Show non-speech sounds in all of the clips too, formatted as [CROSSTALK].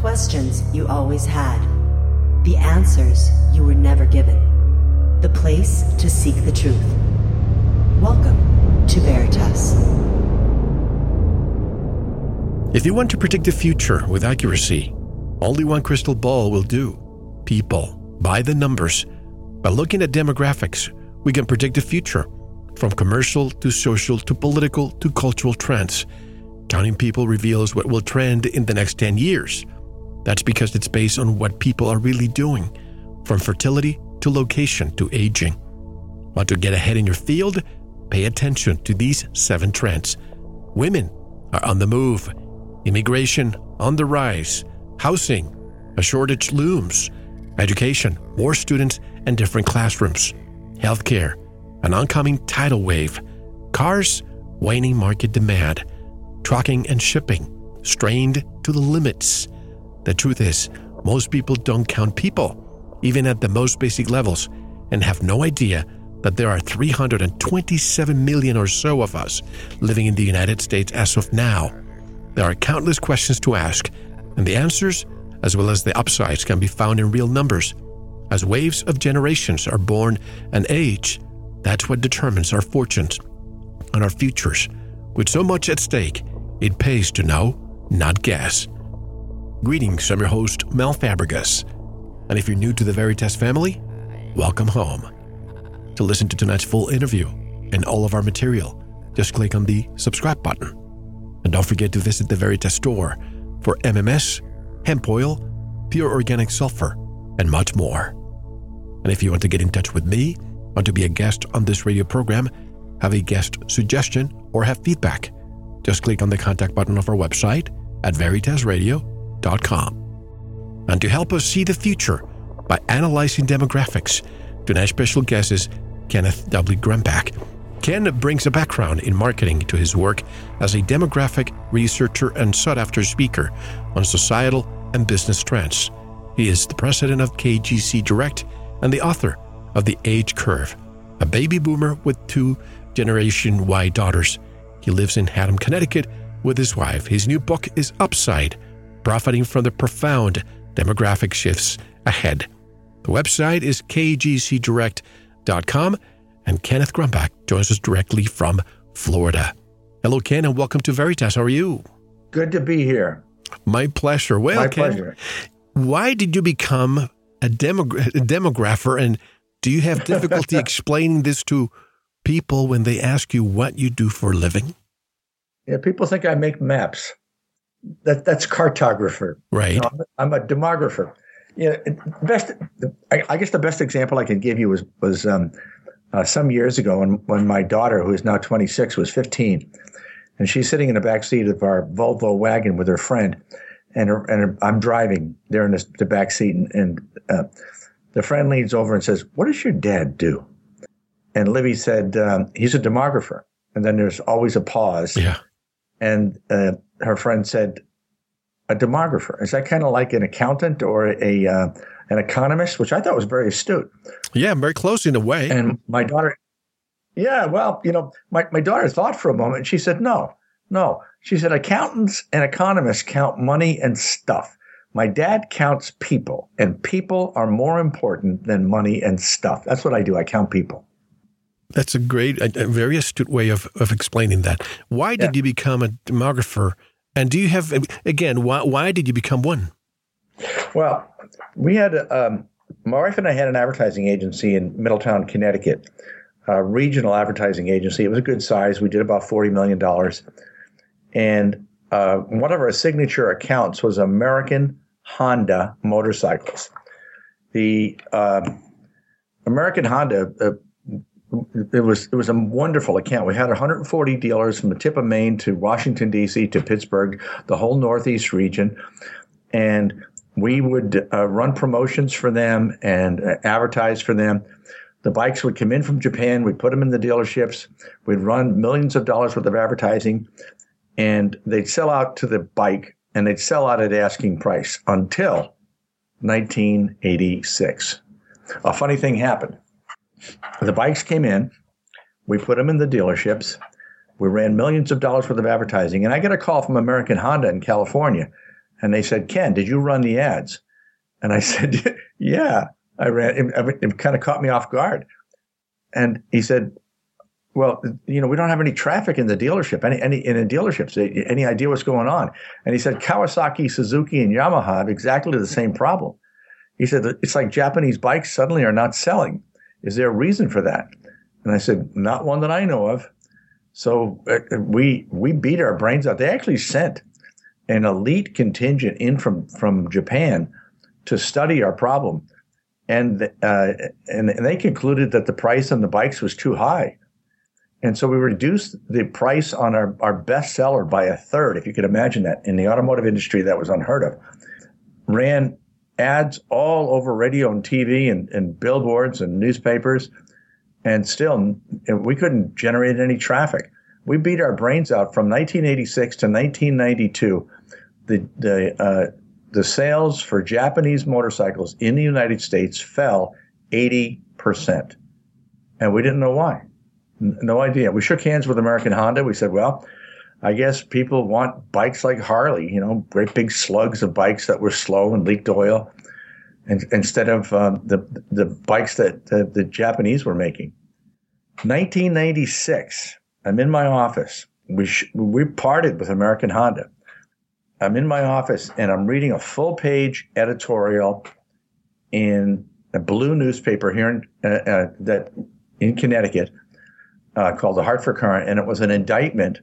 Questions you always had. The answers you were never given. The place to seek the truth. Welcome to Veritas. If you want to predict the future with accuracy, only one crystal ball will do. People, by the numbers. By looking at demographics, we can predict the future, from commercial to social to political to cultural trends. Counting people reveals what will trend in the next 10 years. That's because it's based on what people are really doing, from fertility to location to aging. Want to get ahead in your field? Pay attention to these seven trends. Women are on the move, immigration on the rise, housing, a shortage looms, education, more students and different classrooms, healthcare, an oncoming tidal wave, cars, waning market demand, trucking and shipping, strained to the limits. The truth is, most people don't count people, even at the most basic levels, and have no idea that there are 327 million or so of us living in the United States as of now. There are countless questions to ask, and the answers, as well as the upsides, can be found in real numbers. As waves of generations are born and age, that's what determines our fortunes and our futures. With so much at stake, it pays to know, not guess. Greetings, I'm your host, Mel Fabregas. And if you're new to the Veritas family, welcome home. To listen to tonight's full interview and all of our material, just click on the subscribe button. And don't forget to visit the Veritas store for MMS, hemp oil, pure organic sulfur, and much more. And if you want to get in touch with me, want to be a guest on this radio program, have a guest suggestion, or have feedback, just click on the contact button of our website at And to help us see the future by analyzing demographics, tonight's special guest is Kenneth W. Gronbach. Ken brings a background in marketing to his work as a demographic researcher and sought after speaker on societal and business trends. He is the president of KGC Direct and the author of The Age Curve, a baby boomer with two Generation Y daughters. He lives in Haddam, Connecticut with his wife. His new book is Upside, profiting from the profound demographic shifts ahead. The website is kgcdirect.com, and Kenneth Gronbach joins us directly from Florida. Hello, Ken, and welcome to Veritas. How are you? Good to be here. My pleasure. Well, My Ken, pleasure. why did you become a, a demographer, and do you have difficulty [LAUGHS] explaining this to people when they ask you what you do for a living? Yeah, people think I make maps. That that's cartographer. Right. No, I'm a demographer. Yeah, best. I, I guess the best example I can give you was was um, uh, some years ago when when my daughter, who is now 26, was 15, and she's sitting in the back seat of our Volvo wagon with her friend, and her, and her, I'm driving. They're in the, the back seat, and, and uh, the friend leans over and says, "What does your dad do?" And Libby said, um, "He's a demographer." And then there's always a pause. Yeah. And uh, her friend said, "A demographer is that kind of like an accountant or a uh, an economist?" Which I thought was very astute. Yeah, very close in a way. And my daughter, yeah, well, you know, my, my daughter thought for a moment. She said, no, no. She said, accountants and economists count money and stuff. My dad counts people, and people are more important than money and stuff. That's what I do. I count people. That's a great, a, a very astute way of, of explaining that. Why did Yeah. you become a demographer? And do you have, again, why, why did you become one? Well, we had um, my wife and I had an advertising agency in Middletown, Connecticut, a regional advertising agency. It was a good size. We did about forty million dollars, and uh, one of our signature accounts was American Honda motorcycles. The um, American Honda. Uh, it was it was a wonderful account. We had 140 dealers from the tip of Maine to Washington D.C. to Pittsburgh, the whole Northeast region, and we would uh, run promotions for them and uh, advertise for them. The bikes would come in from Japan. We'd put them in the dealerships. We'd run millions of dollars worth of advertising, and they'd sell out to the bike, and they'd sell out at asking price until 1986. A funny thing happened. The bikes came in. We put them in the dealerships. We ran millions of dollars worth of advertising, and I get a call from American Honda in California And they said, Ken, did you run the ads? And I [LAUGHS] said, yeah, I ran. It, it kind of caught me off guard. And he said, well, you know, we don't have any traffic in the dealership, any, any in the dealerships. Any idea what's going on? And he said, Kawasaki, Suzuki, and Yamaha have exactly the same problem. He said, it's like Japanese bikes suddenly are not selling. Is there a reason for that? And I said, not one that I know of. So uh, we we beat our brains out. They actually sent an elite contingent in from from Japan to study our problem, and uh, and, and they concluded that the price on the bikes was too high, and so we reduced the price on our our best seller by a third. If you could imagine that in the automotive industry, that was unheard of. Ran ads all over radio and TV and, and billboards and newspapers and still we couldn't generate any traffic. We beat our brains out from 1986 to 1992. The the uh, the sales for Japanese motorcycles in the United States fell 80 percent, and we didn't know why. No idea. We shook hands with American Honda. We said, well. I guess people want bikes like Harley, you know, great big slugs of bikes that were slow and leaked oil and, instead of um, the the bikes that the, the Japanese were making. 1996, I'm in my office. We sh- we parted with American Honda. I'm in my office and I'm reading a full page editorial in a blue newspaper here in uh, uh, that in Connecticut uh, called the Hartford Courant, and it was an indictment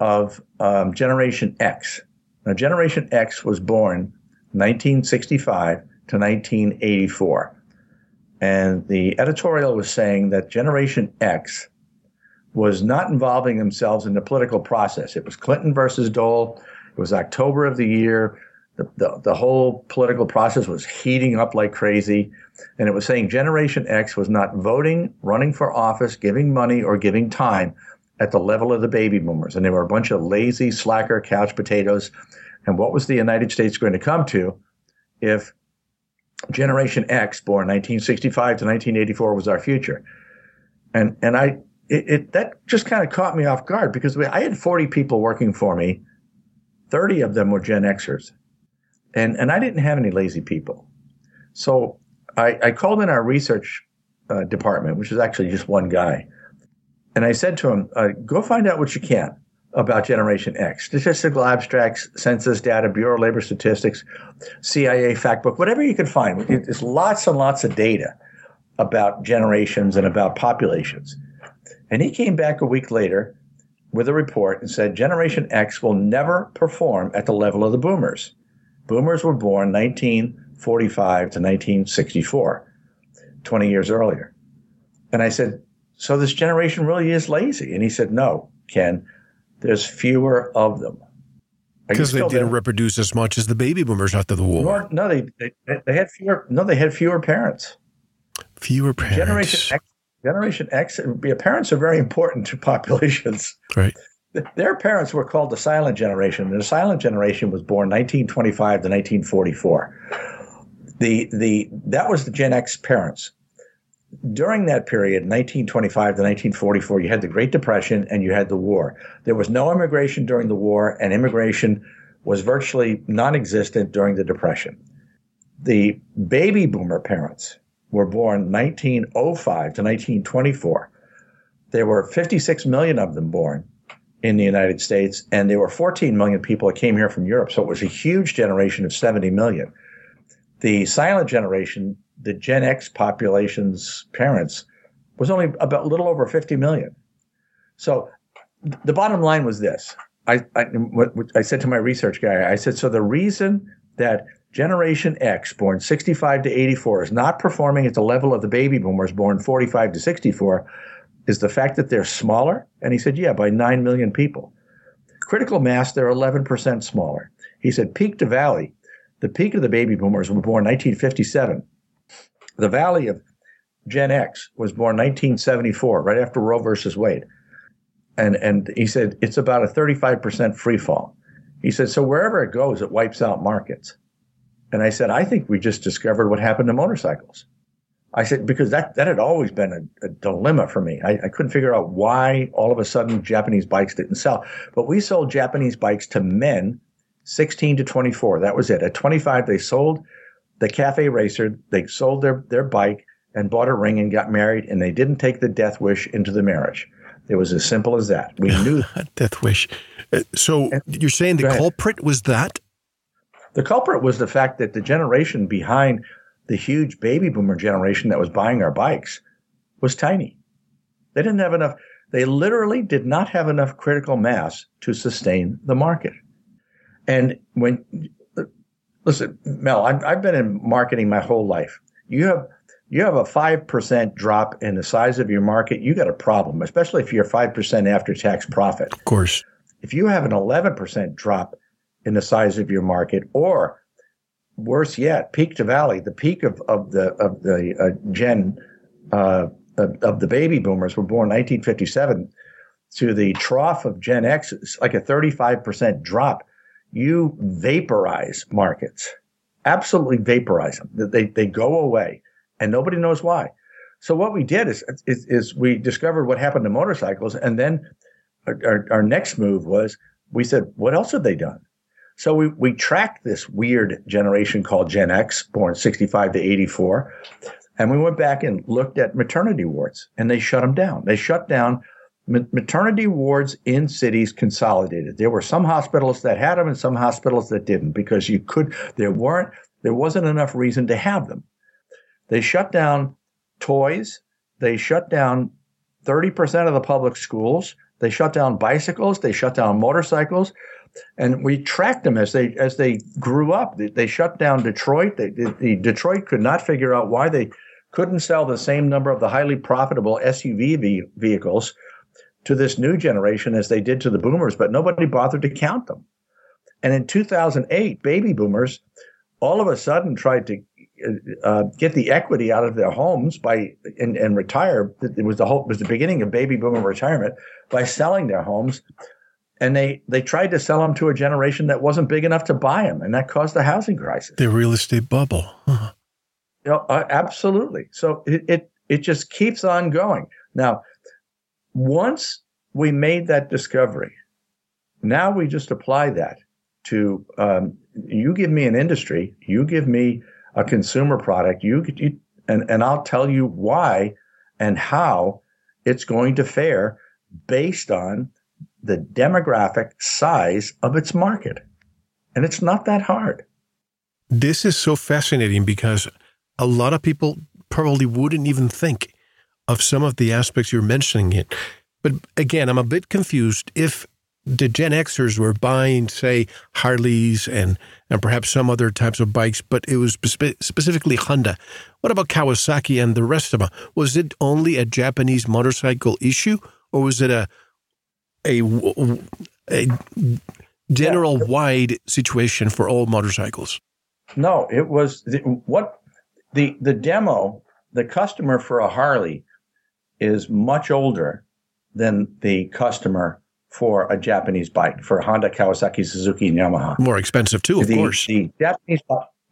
of um, Generation X. Now, Generation X was born 1965 to 1984. And the editorial was saying that Generation X was not involving themselves in the political process. It was Clinton versus Dole. It was October of the year. The, the, the, whole political process was heating up like crazy. And it was saying Generation X was not voting, running for office, giving money, or giving time at the level of the baby boomers. And they were a bunch of lazy, slacker couch potatoes. And what was the United States going to come to if Generation X, born 1965 to 1984, was our future. And and I it, it that just kind of caught me off guard because I had 40 people working for me, 30 of them were Gen Xers, and and I didn't have any lazy people. So I, I called in our research uh, department, which is actually just one guy, and I said to him, uh, "Go find out what you can." about Generation X. Statistical abstracts, census data, Bureau of Labor Statistics, CIA fact book, whatever you can find. There's lots and lots of data about generations and about populations. And he came back a week later with a report and said Generation X will never perform at the level of the boomers. Boomers were born 1945 to 1964, 20 years earlier. And I said, So this generation really is lazy? And he said, No, Ken there's fewer of them. Because they didn't there? reproduce as much as the baby boomers after the war. No, they, they, they had fewer. No, they had fewer parents. Fewer parents. Generation X. Generation X. Parents are very important to populations. Right. Their parents were called the silent generation. The silent generation was born 1925 to 1944. The the that was the Gen X parents during that period, 1925 to 1944, you had the Great Depression and you had the war. There was no immigration during the war, and immigration was virtually non existent during the Depression. The baby boomer parents were born 1905 to 1924. There were 56 million of them born in the United States, and there were 14 million people that came here from Europe. So it was a huge generation of 70 million. The silent generation the Gen X population's parents was only about a little over 50 million. So the bottom line was this. I, I, I said to my research guy, I said, so the reason that Generation X, born 65 to 84, is not performing at the level of the baby boomers born 45 to 64 is the fact that they're smaller? And he said, yeah, by 9 million people. Critical mass, they're 11% smaller. He said, peak to valley, the peak of the baby boomers were born 1957. The Valley of Gen X was born 1974, right after Roe versus Wade. And, and he said it's about a 35% free fall. He said, so wherever it goes, it wipes out markets. And I said, I think we just discovered what happened to motorcycles. I said, because that, that had always been a, a dilemma for me. I, I, couldn't figure out why all of a sudden Japanese bikes didn't sell. But we sold Japanese bikes to men 16 to 24. That was it. At 25, they sold the cafe racer, they sold their, their bike and bought a ring and got married, and they didn't take the death wish into the marriage. It was as simple as that. We knew that [LAUGHS] death wish. Uh, so and, you're saying the culprit was that? The culprit was the fact that the generation behind the huge baby boomer generation that was buying our bikes was tiny. They didn't have enough. They literally did not have enough critical mass to sustain the market. And when, listen, Mel, I've, I've been in marketing my whole life. You have you have a 5% drop in the size of your market, you got a problem, especially if you're 5% after tax profit. Of course. If you have an 11% drop in the size of your market, or worse yet, peak to valley, the peak of, of the, of the uh, gen, uh, of, of the baby boomers were born 1957 to the trough of Gen X, like a 35% drop. You vaporize markets, absolutely vaporize them. They, they go away and nobody knows why. So what we did is, is, is we discovered what happened to motorcycles. And then our, our next move was we said, what else have they done? So we, we tracked this weird generation called Gen X, born 65 to 84. And we went back and looked at maternity wards and they shut them down. They shut down maternity wards in cities consolidated. There were some hospitals that had them and some hospitals that didn't because you could, there weren't, there wasn't enough reason to have them. They shut down toys. They shut down 30% of the public schools. They shut down bicycles. They shut down motorcycles and we tracked them as they as they grew up. They, they shut down Detroit. They, the, the Detroit could not figure out why they couldn't sell the same number of the highly profitable SUV vehicles to this new generation as they did to the boomers, but nobody bothered to count them. And in 2008, baby boomers all of a sudden tried to uh, get the equity out of their homes by and, and retire. It was the whole, was the beginning of baby boomer retirement by selling their homes and they they tried to sell them to a generation that wasn't big enough to buy them, and that caused the housing crisis. The real estate bubble. Huh. You know, uh, absolutely. So it, it it just keeps on going. Now, once we made that discovery, now we just apply that to um, you give me an industry, you give me a consumer product, you, you and and I'll tell you why and how it's going to fare based on the demographic size of its market. And it's not that hard. This is so fascinating because a lot of people probably wouldn't even think of some of the aspects you're mentioning it. But again, I'm a bit confused if the Gen Xers were buying, say, Harleys and, and perhaps some other types of bikes, but it was spe- specifically Honda. What about Kawasaki and the rest of them? Was it only a Japanese motorcycle issue, or was it a a, a general yeah. wide situation for all motorcycles. No, it was the, what the the demo. The customer for a Harley is much older than the customer for a Japanese bike for Honda, Kawasaki, Suzuki, and Yamaha. More expensive too, of the, course. The Japanese,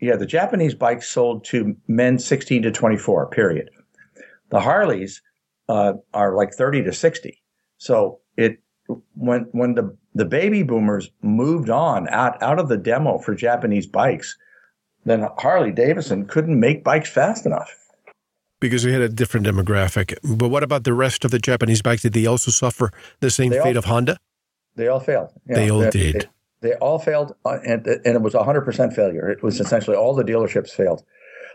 yeah, the Japanese bikes sold to men 16 to 24. Period. The Harleys uh, are like 30 to 60. So it when when the the baby boomers moved on out out of the demo for Japanese bikes, then Harley Davidson couldn't make bikes fast enough because they had a different demographic. But what about the rest of the Japanese bikes? Did they also suffer the same they fate all, of Honda? They all failed. They all they, did. They, they, all failed, uh, and, and it was 100% failure. It was essentially all the dealerships failed.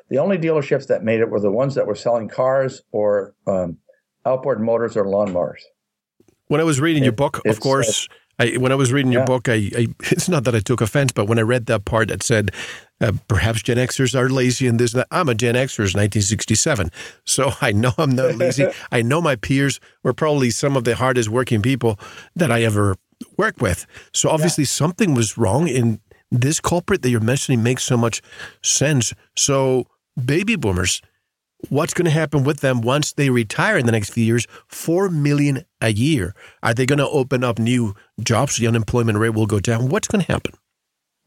The only dealerships that made it were the ones that were selling cars or um, outboard motors or lawnmowers. When I was reading it, your book, of course, uh, I, when I was reading yeah. your book, I, I, [LAUGHS] it's not that I took offense, but when I read that part that said uh, perhaps Gen Xers are lazy and this, I'm a Gen Xer, 1967, so [LAUGHS] I know I'm not lazy. [LAUGHS] I know my peers were probably some of the hardest working people that I ever worked with. So obviously yeah. something was wrong in this culprit that you're mentioning makes so much sense. So baby boomers what's going to happen with them once they retire in the next few years? Four million a year. Are they going to open up new jobs? The unemployment rate will go down. What's going to happen?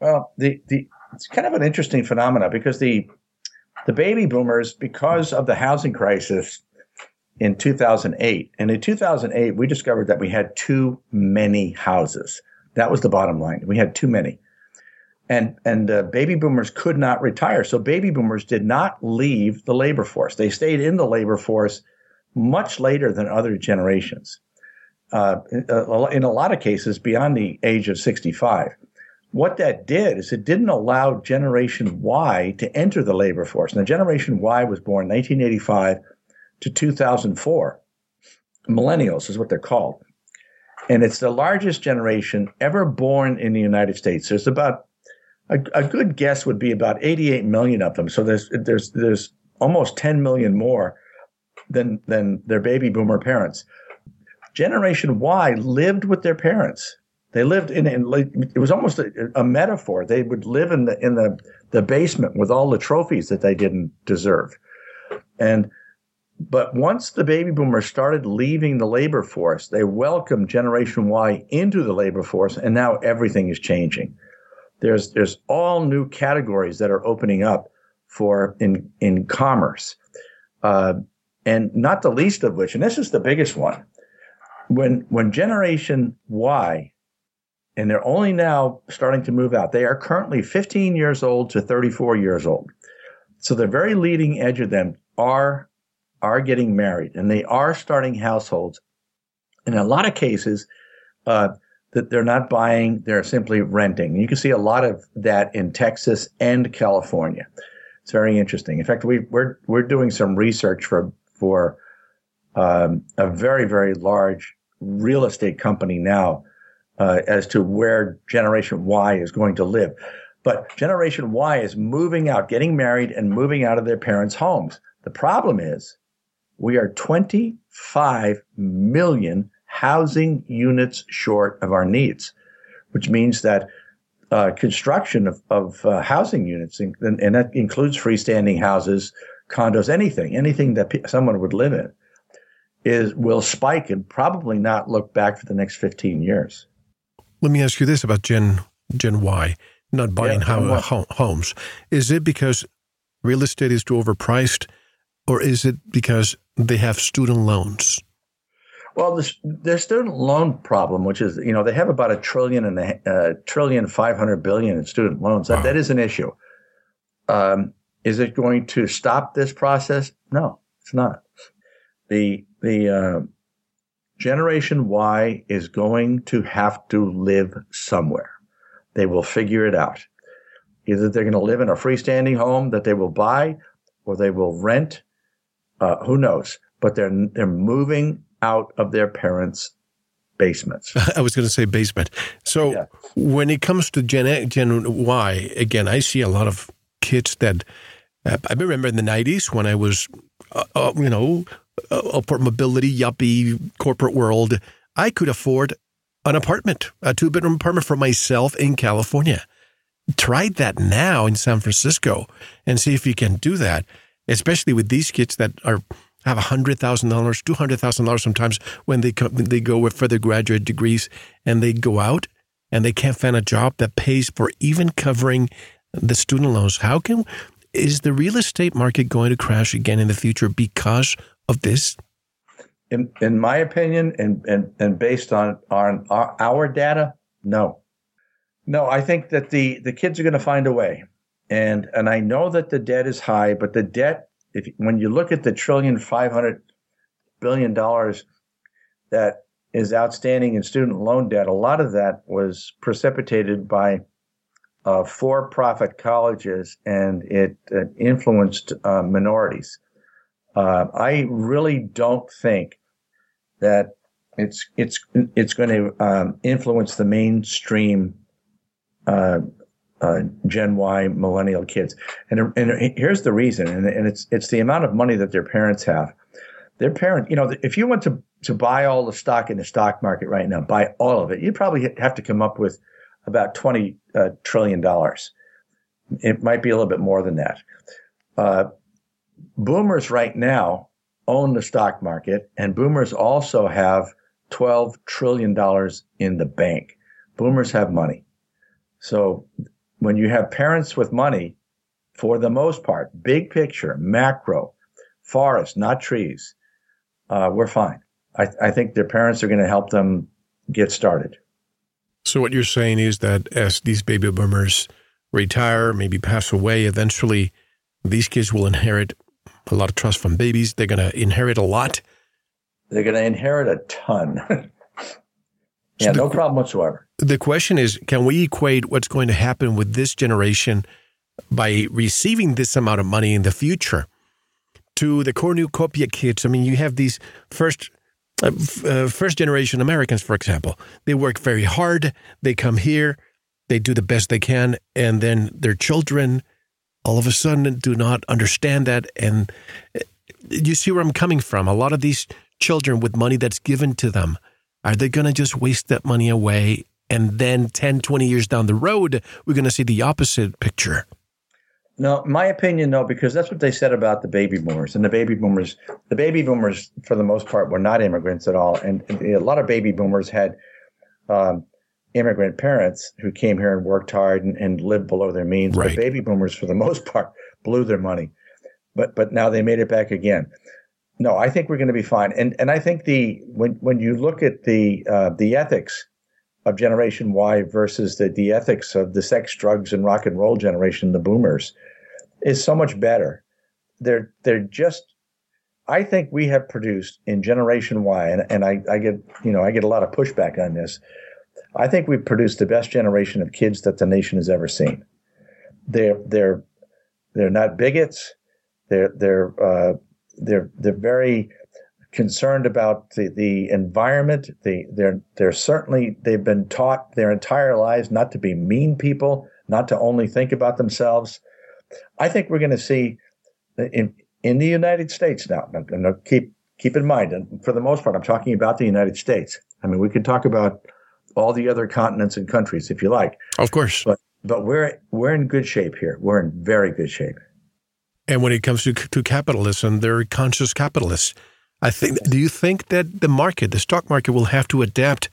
Well, the, the it's kind of an interesting phenomenon because the the baby boomers, because of the housing crisis in 2008, and in 2008 we discovered that we had too many houses. That was the bottom line. We had too many. and and uh, baby boomers could not retire. So baby boomers did not leave the labor force. They stayed in the labor force much later than other generations. Uh, in a lot of cases, beyond the age of 65. What that did is it didn't allow Generation Y to enter the labor force. Now, Generation Y was born 1985 to 2004. Millennials is what they're called. And it's the largest generation ever born in the United States. There's about a, a, good guess would be about 88 million of them. So there's there's there's almost 10 million more than than their baby boomer parents. Generation Y lived with their parents. They lived in, in it was almost a, a, metaphor. They would live in the in the the basement with all the trophies that they didn't deserve. And but once the baby boomers started leaving the labor force, they welcomed Generation Y into the labor force, and now everything is changing there's there's all new categories that are opening up for in in commerce, uh, and not the least of which, and this is the biggest one, when when Generation Y, and they're only now starting to move out. They are currently 15 years old to 34 years old, so the very leading edge of them are are getting married, and they are starting households. In a lot of cases, uh, that they're not buying, they're simply renting. You can see a lot of that in Texas and California. It's very interesting. In fact, we, we're, we're doing some research for for um, a very very large real estate company now uh, as to where Generation Y is going to live. But Generation Y is moving out, getting married, and moving out of their parents' homes. The problem is we are 25 million housing units short of our needs, which means that uh, construction of, of uh, housing units, and, and, that includes freestanding houses, condos, anything, anything that someone would live in, is will spike and probably not look back for the next 15 years. Let me ask you this about Gen Gen Y not buying yeah, ho- homes. Is it because real estate is too overpriced, or is it because they have student loans? Well, the, the student loan problem, which is, you know, they have about a trillion and a uh, trillion five hundred billion in student loans. That, wow. that is an issue. Um, is it going to stop this process? No, it's not. The the uh, generation Y is going to have to live somewhere. They will figure it out. Either they're going to live in a freestanding home that they will buy, or they will rent. Uh, who knows? But they're they're moving out of their parents' basements. [LAUGHS] I was going to say basement. So yeah. when it comes to Gen, Gen Y, again, I see a lot of kids that uh, I remember in the 90s when I was, uh, uh, you know, Uh, upward mobility, yuppie, corporate world, I could afford an apartment, a two bedroom apartment for myself in California. Try that now in San Francisco and see if you can do that, especially with these kids that are have $100,000, $200,000 sometimes when they, come, they go with further graduate degrees and they go out and they can't find a job that pays for even covering the student loans. How can, is the real estate market going to crash again in the future because of this? In, in my opinion, and, and, and based on, on our, our data, no. No, I think that the, the kids are going to find a way. And, and I know that the debt is high, but the debt if when you look at the trillion five hundred billion dollars that is outstanding in student loan debt, a lot of that was precipitated by uh, for-profit colleges, and it uh, influenced uh, minorities. Uh, I really don't think that it's it's it's going to um, influence the mainstream uh, uh, Gen Y millennial kids. And, and here's the reason, and, and it's it's the amount of money that their parents have. Their parent, you know, if you went to to buy all the stock in the stock market right now, buy all of it, you'd probably have to come up with about twenty uh, trillion dollars. It might be a little bit more than that. Boomers right now own the stock market, and boomers also have twelve trillion dollars in the bank. Boomers have money. So when you have parents with money, for the most part, big picture, macro, forest, not trees, uh, we're fine. I, I think their parents are going to help them get started. So what you're saying is that as these baby boomers retire, maybe pass away. Eventually, these kids will inherit a lot of trust from babies. They're going to inherit a lot. They're going to inherit a ton. [LAUGHS] yeah, so the, no problem whatsoever. The question is can we equate what's going to happen with this generation by receiving this amount of money in the future to the cornucopia kids? I mean, you have these first. Uh, uh, first generation Americans, for example, they work very hard. They come here, they do the best they can, and then their children all of a sudden do not understand that. And uh, you see where I'm coming from. A lot of these children with money that's given to them, are they going to just waste that money away? And then 10, 20 years down the road, we're going to see the opposite picture. No, my opinion, no, because that's what they said about the baby boomers. And the baby boomers, the baby boomers, for the most part, were not immigrants at all. And a lot of baby boomers had um, immigrant parents who came here and worked hard and, and lived below their means. Right. But baby boomers, for the most part, blew their money. But but now they made it back again. No, I think we're going to be fine. And and I think the when when you look at the uh, the ethics of Generation Y versus the the ethics of the sex, drugs, and rock and roll generation, the boomers, is so much better. They're they're just I think we have produced in Generation Y, and, and I, I get you know I get a lot of pushback on this. I think we've produced the best generation of kids that the nation has ever seen. They're they're they're not bigots. They're they're uh, they're they're very concerned about the, the environment. They they're they're certainly they've been taught their entire lives not to be mean people, not to only think about themselves. I think we're going to see in in the United States now. And keep keep in mind, and for the most part, I'm talking about the United States. I mean, we could talk about all the other continents and countries if you like. Of course. But but we're we're in good shape here. We're in very good shape. And when it comes to to capitalism, they're conscious capitalists. I think. Do you think that the market, the stock market, will have to adapt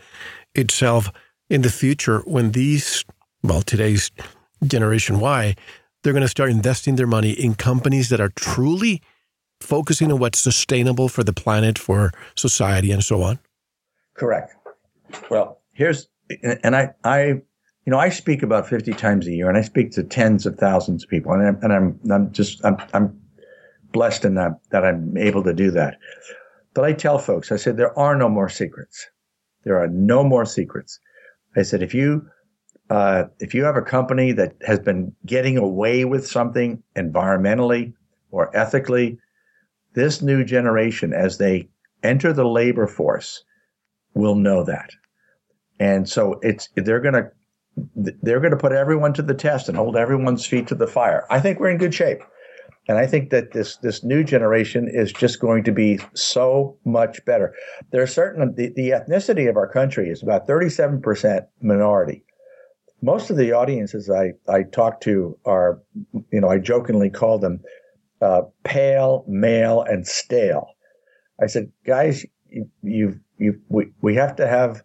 itself in the future when these, well, today's generation Y, they're going to start investing their money in companies that are truly focusing on what's sustainable for the planet, for society, and so on? Correct. Well, here's and I I you know I speak about 50 times a year and I speak to tens of thousands of people and I'm and I'm I'm just I'm I'm blessed in that that I'm able to do that. But I tell folks I said there are no more secrets. There are no more secrets. I said if you uh, if you have a company that has been getting away with something environmentally or ethically, this new generation, as they enter the labor force, will know that. And so it's they're going to they're going to put everyone to the test and hold everyone's feet to the fire. I think we're in good shape. And I think that this this new generation is just going to be so much better. There are certain the, the ethnicity of our country is about 37% minority. Most of the audiences I, I talk to are, you know, I jokingly call them uh, pale, male, and stale. I said, guys, you, you, you we, we have to have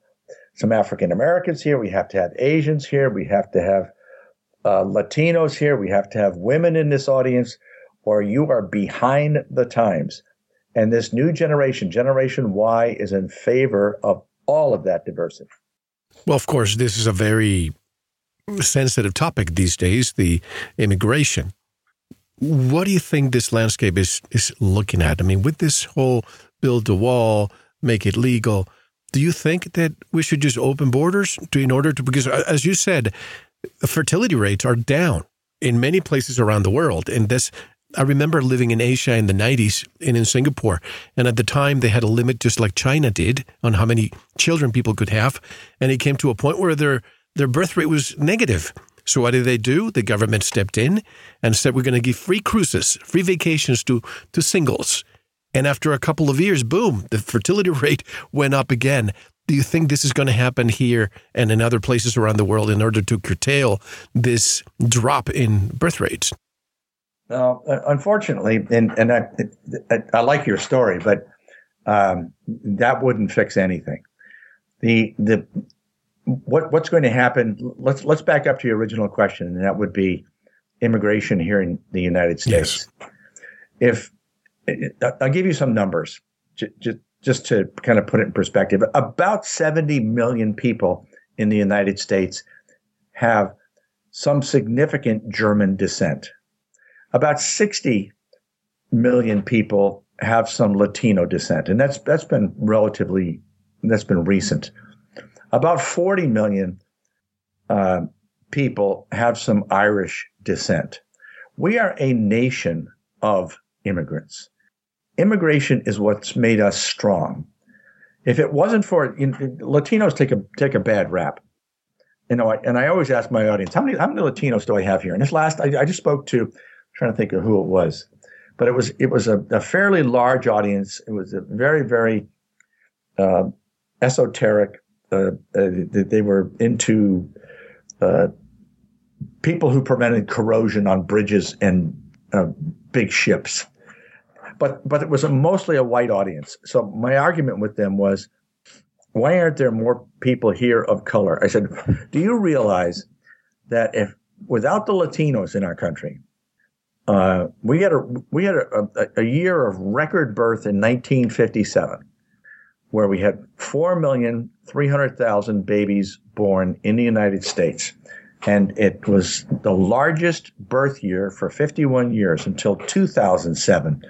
some African Americans here. We have to have Asians here. We have to have uh, Latinos here. We have to have women in this audience, or you are behind the times. And this new generation, Generation Y, is in favor of all of that diversity. Well, of course, this is a very sensitive topic these days the immigration. What do you think this landscape is, is looking at? I mean, with this whole build a wall, make it legal, do you think that we should just open borders to in order to because uh, as you said, fertility rates are down in many places around the world, and this. I remember living in Asia in the 90s and in Singapore. And at the time, they had a limit, just like China did, on how many children people could have. And it came to a point where their, their birth rate was negative. So what did they do? The government stepped in and said, we're going to give free cruises, free vacations to, to singles. And after a couple of years, boom, the fertility [LAUGHS] rate went up again. Do you think this is going to happen here and in other places around the world in order to curtail this drop in birth rates? No, unfortunately, and and I, I like your story, but um, that wouldn't fix anything. The the what what's going to happen? Let's let's back up to your original question, and that would be immigration here in the United States. Yes. If I'll give you some numbers just, just to kind of put it in perspective. About 70 million people in the United States have some significant German descent. About 60 million people have some Latino descent, and that's that's been relatively that's been recent. About 40 million uh, people have some Irish descent. We are a nation of immigrants. Immigration is what's made us strong. If it wasn't for you know, Latinos, take a take a bad rap. You know, and I always ask my audience, how many how many Latinos do I have here? And this last, I, I just spoke to, I'm trying to think of who it was, but it was it was a, a fairly large audience. It was a very very uh, esoteric. Uh, uh, they were into uh, people who prevented corrosion on bridges and uh, big ships but but it was a, mostly a white audience. So my argument with them was, why aren't there more people here of color? I said, [LAUGHS] do you realize that if without the Latinos in our country, uh, we had a we had a, a, a year of record birth in 1957, where we had four million three hundred thousand babies born in the United States. And it was the largest birth year for 51 years until 2007,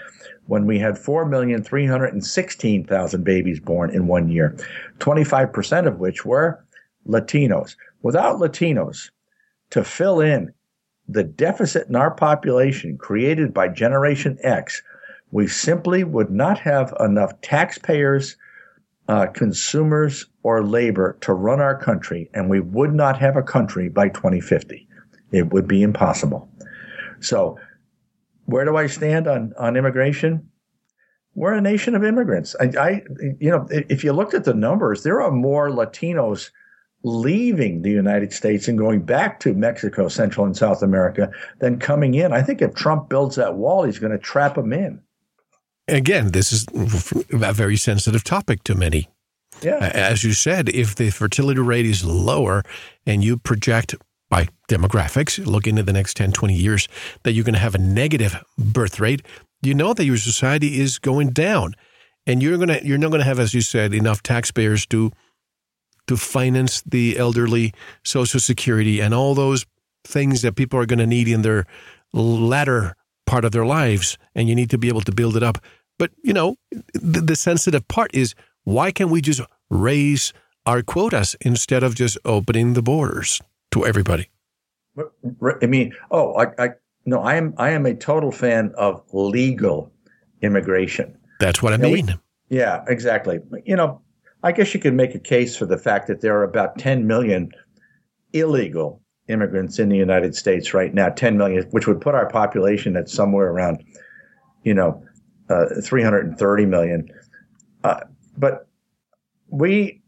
when we had 4,316,000 babies born in one year, 25% of which were Latinos. Without Latinos to fill in the deficit in our population created by Generation X, we simply would not have enough taxpayers, uh, consumers, or labor to run our country, and we would not have a country by 2050. It would be impossible. So where do I stand on on immigration? We're a nation of immigrants. I, I, you know, if you looked at the numbers, there are more Latinos leaving the United States and going back to Mexico, Central and South America than coming in. I think if Trump builds that wall, he's going to trap them in. Again, this is a very sensitive topic to many. Yeah. As you said, if the fertility rate is lower and you project by demographics, look into the next 10, 20 years, that you're going to have a negative birth rate, you know that your society is going down. And you're gonna you're not gonna have, as you said, enough taxpayers to to finance the elderly social security and all those things that people are gonna need in their latter part of their lives. And you need to be able to build it up. But you know, the, the sensitive part is why can't we just raise our quotas instead of just opening the borders? to everybody. I mean, oh, I, I no, I am I am a total fan of legal immigration. That's what I mean. We, yeah, exactly. You know, I guess you could make a case for the fact that there are about 10 million illegal immigrants in the United States right now, 10 million, which would put our population at somewhere around, you know, uh, 330 million. Uh, but we,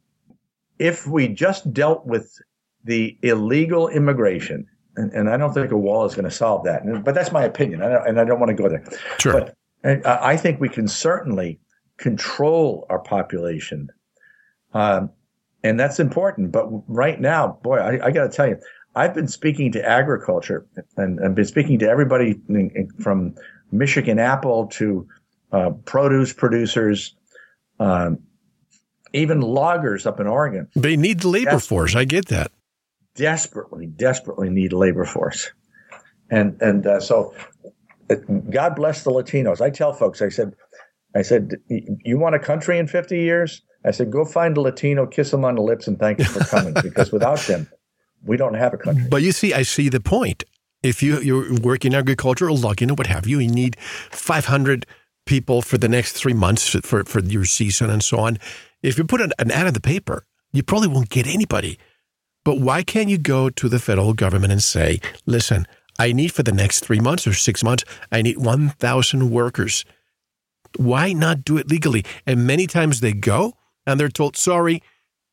if we just dealt with the illegal immigration, and, and I don't think a wall is going to solve that. But that's my opinion, and I don't want to go there. Sure. But I think we can certainly control our population, um, and that's important. But right now, boy, I, I got to tell you, I've been speaking to agriculture, and I've been speaking to everybody from Michigan apple to uh, produce producers. Um, even loggers up in Oregon. They need the labor force. I get that desperately, desperately need labor force. And and uh, so, uh, God bless the Latinos. I tell folks, I said, I said, you want a country in 50 years? I said, go find a Latino, kiss them on the lips, and thank you for coming. [LAUGHS] because without them, we don't have a country. But you see, I see the point. If you you work in agriculture or logging or what have you, you need 500 people for the next three months for, for your season and so on. If you put an, an ad in the paper, you probably won't get anybody. But why can't you go to the federal government and say, listen, I need for the next three months or six months, I need 1,000 workers. Why not do it legally? And many times they go and they're told, sorry,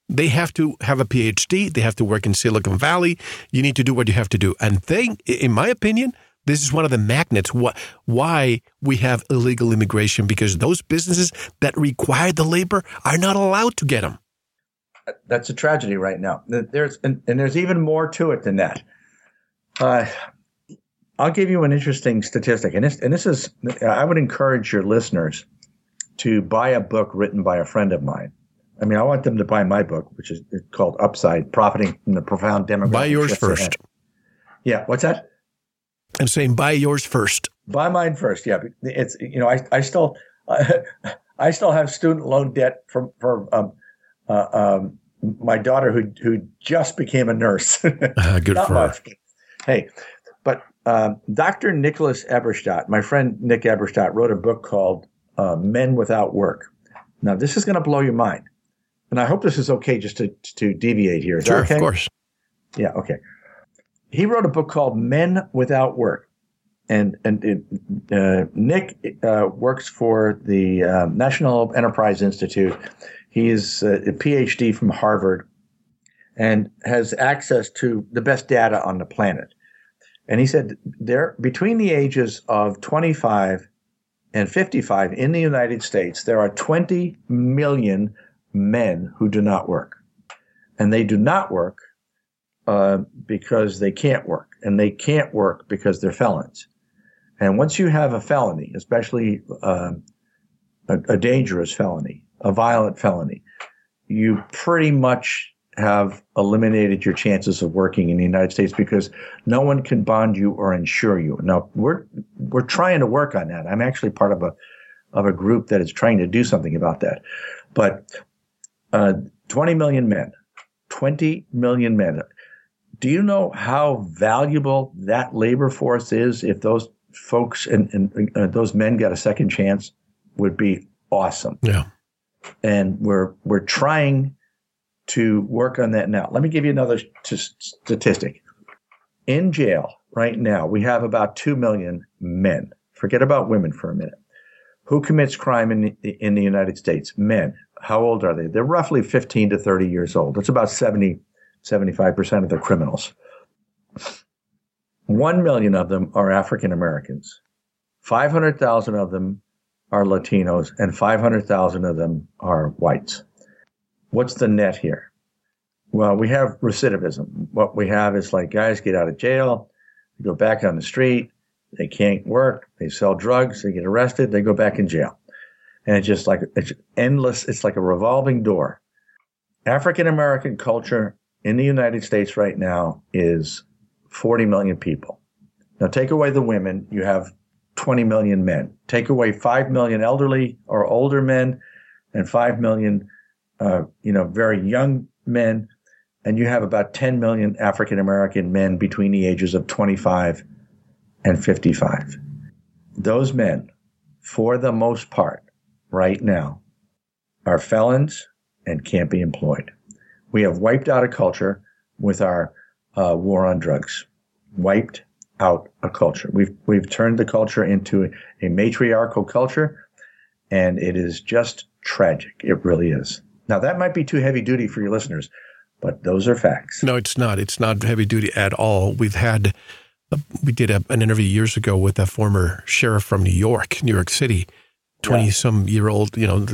they have to have a PhD, they have to work in Silicon Valley, you need to do what you have to do. And they, in my opinion, this is one of the magnets why we have illegal immigration because those businesses that require the labor are not allowed to get them that's a tragedy right now. There's and, and there's even more to it than that. Uh, I'll give you an interesting statistic, and this and this is I would encourage your listeners to buy a book written by a friend of mine. I mean, I want them to buy my book, which is called Upside: Profiting from the Profound Demographic. Buy yours first. Yeah, what's that? I'm saying buy yours first. Buy mine first. Yeah, it's you know I I still [LAUGHS] I still have student loan debt from for um, uh, um, my daughter who who just became a nurse. uh, [LAUGHS] good for much. her. Hey, but um, Dr. Nicholas Eberstadt, my friend Nick Eberstadt, wrote a book called uh, "Men Without Work." Now, this is going to blow your mind, and I hope this is okay just to to deviate here. Is sure, okay? of course. Yeah, okay. He wrote a book called "Men Without Work," and and it, uh, Nick uh, works for the uh, National Enterprise Institute. He He's a PhD from Harvard and has access to the best data on the planet. And he said there between the ages of 25 and 55 in the United States, there are 20 million men who do not work. And they do not work uh, because they can't work, and they can't work because they're felons. And once you have a felony, especially uh, a, a dangerous felony, a violent felony, you pretty much have eliminated your chances of working in the United States because no one can bond you or insure you. Now we're we're trying to work on that. I'm actually part of a of a group that is trying to do something about that. But uh, 20 million men, 20 million men. Do you know how valuable that labor force is if those folks and, and uh, those men got a second chance? Would be awesome. Yeah. And we're we're trying to work on that now. Let me give you another t- statistic. In jail right now, we have about 2 million men. Forget about women for a minute. Who commits crime in the, in the United States? Men. How old are they? They're roughly 15 to 30 years old. That's about 70, 75% of the criminals. 1 million of them are African Americans. 500,000 of them are Latinos, and 500,000 of them are whites. What's the net here? Well, we have recidivism. What we have is like guys get out of jail, they go back on the street, they can't work, they sell drugs, they get arrested, they go back in jail. And it's just like it's endless, it's like a revolving door. African American culture in the United States right now is 40 million people. Now take away the women, you have 20 million men. Take away 5 million elderly or older men and 5 million uh, you know, very young men, and you have about 10 million African American men between the ages of 25 and 55. Those men, for the most part, right now, are felons and can't be employed. We have wiped out a culture with our uh, war on drugs. Wiped out a culture. We've we've turned the culture into a, matriarchal culture, and it is just tragic. It really is. Now, that might be too heavy duty for your listeners, but those are facts. No, it's not. It's not heavy duty at all. We've had, uh, we did a, an interview years ago with a former sheriff from New York, New York City, 20 yeah. some year old, you know,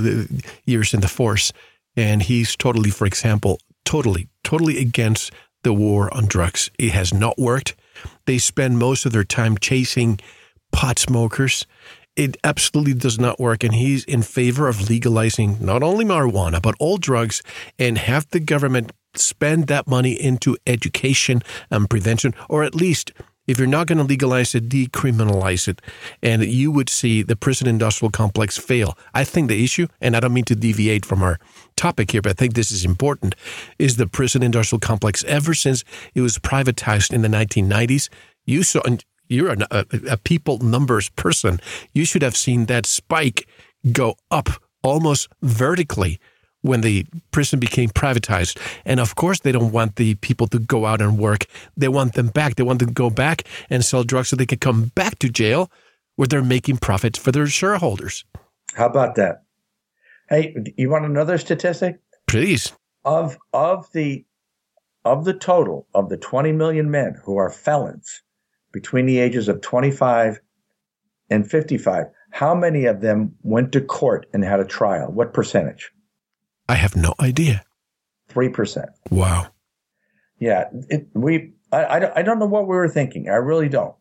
years in the force. And he's totally, for example, totally, totally against the war on drugs. It has not worked. They spend most of their time chasing pot smokers it absolutely does not work. And he's in favor of legalizing not only marijuana, but all drugs and have the government spend that money into education and prevention, or at least if you're not going to legalize it, decriminalize it. And you would see the prison industrial complex fail. I think the issue, and I don't mean to deviate from our topic here, but I think this is important, is the prison industrial complex ever since it was privatized in the 1990s. You saw, you're a, a, a people numbers person. You should have seen that spike go up almost vertically when the prison became privatized. And of course, they don't want the people to go out and work. They want them back. They want them to go back and sell drugs so they can come back to jail where they're making profits for their shareholders. How about that? Hey, you want another statistic? Please. Of of the of the total of the 20 million men who are felons, between the ages of 25 and 55, how many of them went to court and had a trial? What percentage? I have no idea. 3%. Wow. Yeah. It, we, I, I, I don't know what we were thinking. I really don't.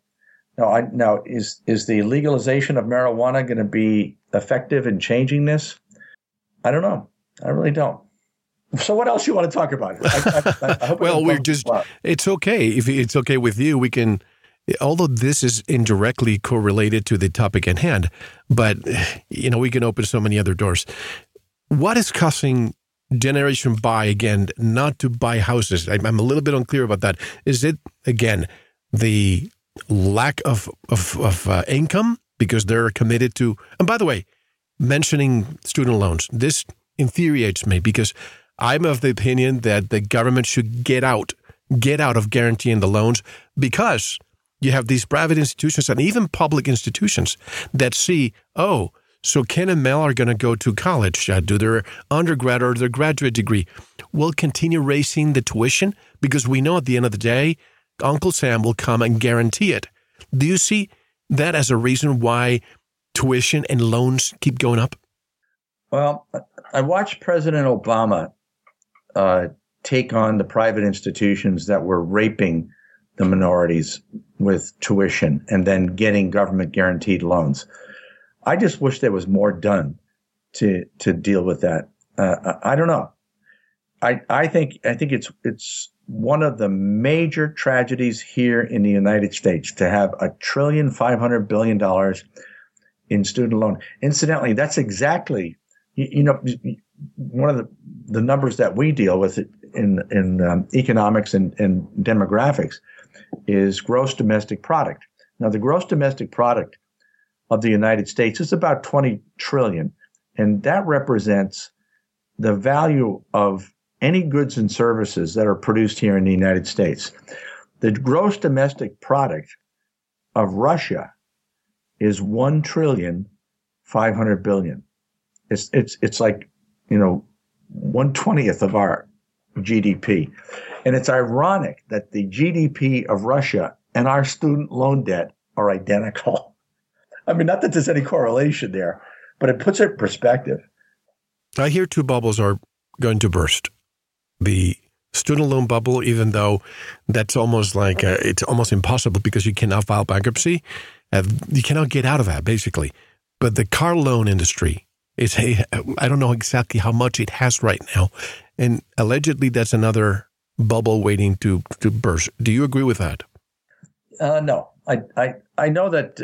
Now, I, now is, is the legalization of marijuana going to be effective in changing this? I don't know. I really don't. So what else you want to talk about? I, I, I well, we're just, it's okay. If it's okay with you, we can, although this is indirectly correlated to the topic at hand, but, you know, we can open so many other doors. What is causing Generation Y, again, not to buy houses? I'm a little bit unclear about that. Is it, again, the lack of, of, of uh, income because they're committed to, and by the way, mentioning student loans, this infuriates me because I'm of the opinion that the government should get out, get out of guaranteeing the loans because you have these private institutions and even public institutions that see, oh, so Ken and Mel are going to go to college, uh, do their undergrad or their graduate degree. We'll continue raising the tuition because we know at the end of the day, Uncle Sam will come and guarantee it. Do you see that as a reason why tuition and loans keep going up? Well, I watched President Obama uh, take on the private institutions that were raping the minorities with tuition and then getting government guaranteed loans. I just wish there was more done to to deal with that. Uh, I, I don't know. I I think I think it's it's one of the major tragedies here in the United States to have a trillion five hundred billion dollars in student loan. Incidentally, that's exactly you, you, know one of the the numbers that we deal with in in um, economics and, and demographics is gross domestic product. Now, the gross domestic product of the United States is about 20 trillion. And that represents the value of any goods and services that are produced here in the United States. The gross domestic product of Russia is 1 trillion 500 billion. It's, it's, it's like, you know, 120th of our GDP. And it's ironic that the GDP of Russia and our student loan debt are identical. [LAUGHS] I mean, not that there's any correlation there, but it puts it in perspective. I hear two bubbles are going to burst. The student loan bubble, even though that's almost like uh, it's almost impossible because you cannot file bankruptcy, you cannot get out of that basically. But the car loan industry is I don't know exactly how much it has right now, and allegedly that's another bubble waiting to to burst. Do you agree with that? Uh, no, I, I I know that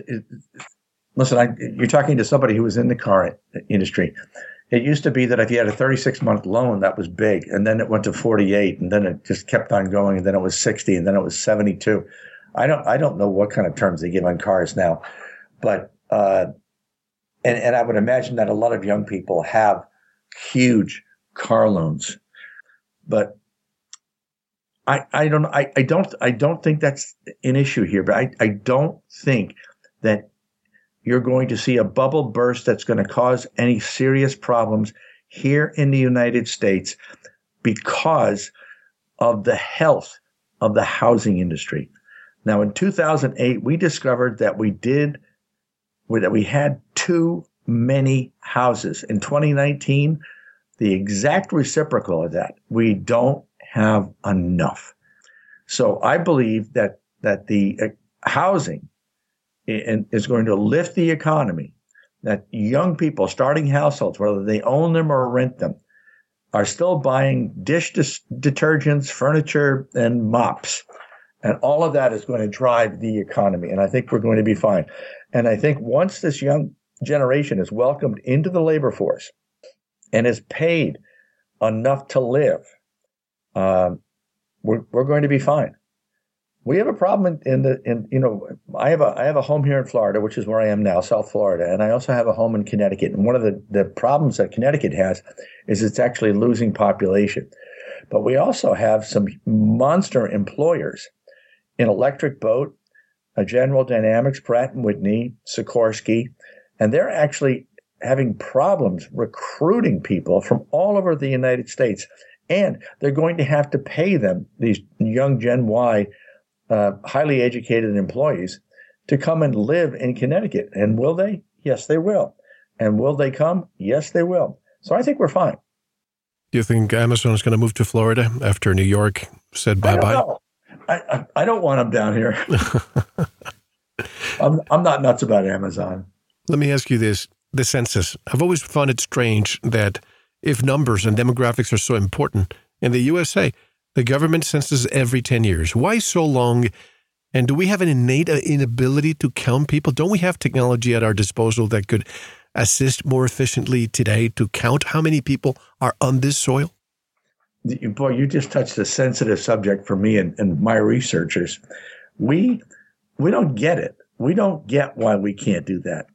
listen, I, you're talking to somebody who was in the car industry. It used to be that if you had a 36 month loan, that was big. And then it went to 48 and then it just kept on going. And then it was 60 and then it was 72. I don't, I don't know what kind of terms they give on cars now, but, uh, and, and I would imagine that a lot of young people have huge car loans, but I, I don't, I, I don't, I don't think that's an issue here, but I, I don't think that you're going to see a bubble burst that's going to cause any serious problems here in the United States because of the health of the housing industry. Now, in 2008, we discovered that we did, that we had too many houses. In 2019, the exact reciprocal of that, we don't have enough. So I believe that, that the uh, housing is going to lift the economy. That young people starting households, whether they own them or rent them, are still buying dish dis- detergents, furniture, and mops. And all of that is going to drive the economy. And I think we're going to be fine. And I think once this young generation is welcomed into the labor force and is paid enough to live, um, we're, we're going to be fine we have a problem in, in, the in you know I have a I have a home here in Florida, which is where I am now, South Florida, and I also have a home in Connecticut. And one of the the problems that Connecticut has is it's actually losing population. But we also have some monster employers in Electric Boat, a General Dynamics, Pratt and Whitney, Sikorsky, and they're actually having problems recruiting people from all over the United States. And they're going to have to pay them, these young Gen Y uh, highly educated employees to come and live in Connecticut. And will they? Yes, they will. And will they come? Yes, they will. So I think we're fine. Do you think Amazon is going to move to Florida after New York said bye bye? I, I, I, don't want them down here. [LAUGHS] I'm, I'm not nuts about Amazon. Let me ask you this the census. I've always found it strange that if numbers and demographics are so important? In the USA, the government census every 10 years. Why so long? And do we have an innate uh, inability to count people? Don't we have technology at our disposal that could assist more efficiently today to count how many people are on this soil? Boy, you just touched a sensitive subject for me and, and my researchers. We we don't get it. We don't get why we can't do that.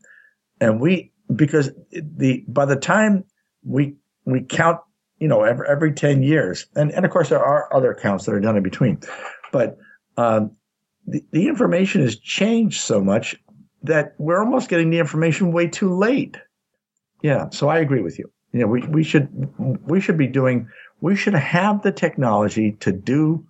And we because the by the time we we count, you know, every every 10 years, and, and of course there are other counts that are done in between, but um, the, the information has changed so much that we're almost getting the information way too late. Yeah, so I agree with you. You know, we, we should we should be doing we should have the technology to do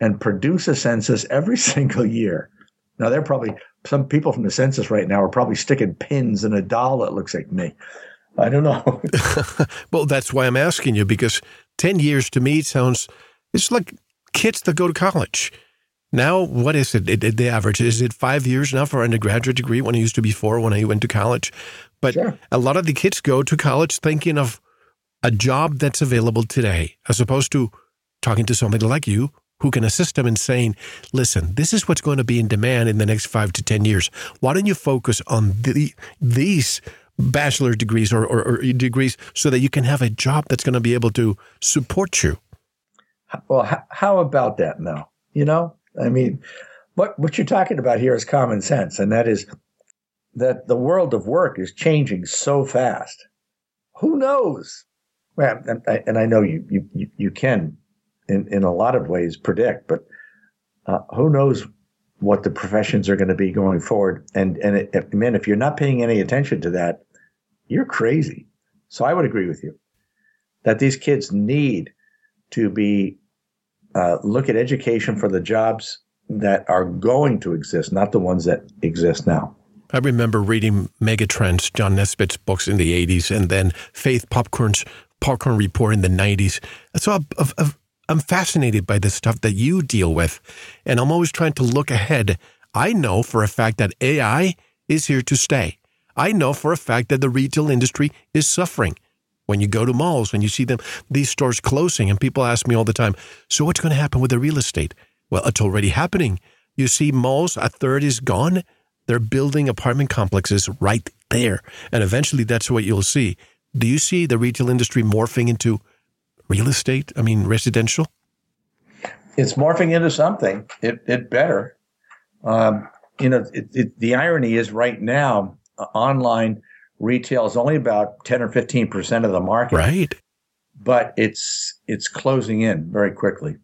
and produce a census every [LAUGHS] single year. Now they're probably some people from the census right now are probably sticking pins in a doll that looks like me. I don't know. [LAUGHS] [LAUGHS] well, that's why I'm asking you because 10 years to me sounds it's like kids that go to college. Now, what is it? it, it the average is it five years now for undergraduate degree when it used to be four when I went to college. But sure. a lot of the kids go to college thinking of a job that's available today, as opposed to talking to somebody like you who can assist them in saying, listen, this is what's going to be in demand in the next five to 10 years. Why don't you focus on the, these bachelor degrees or, or, or, degrees so that you can have a job that's going to be able to support you? Well, how about that now? You know, I mean, what, what you're talking about here is common sense, and that is that the world of work is changing so fast. Who knows? Well, and, and I know you, you, you can in, in a lot of ways predict, but uh, who knows what the professions are going to be going forward. And, and it, man, if you're not paying any attention to that, you're crazy. So I would agree with you that these kids need to be uh, look at education for the jobs that are going to exist, not the ones that exist now. I remember reading Megatrends, John Naisbitt's books in the 80s, and then Faith Popcorn's Popcorn Report in the 90s. So I, I, I'm fascinated by the stuff that you deal with, and I'm always trying to look ahead. I know for a fact that AI is here to stay. I know for a fact that the retail industry is suffering. When you go to malls, when you see them, these stores closing, and people ask me all the time, so what's going to happen with the real estate? Well, it's already happening. You see malls, a third is gone. They're building apartment complexes right there. And eventually that's what you'll see. Do you see the retail industry morphing into real estate? I mean, residential? It's morphing into something. It, it better. Um, you know, it, it, the irony is right now, uh, online retail is only about 10 or 15% of the market. Right. But it's it's closing in very quickly.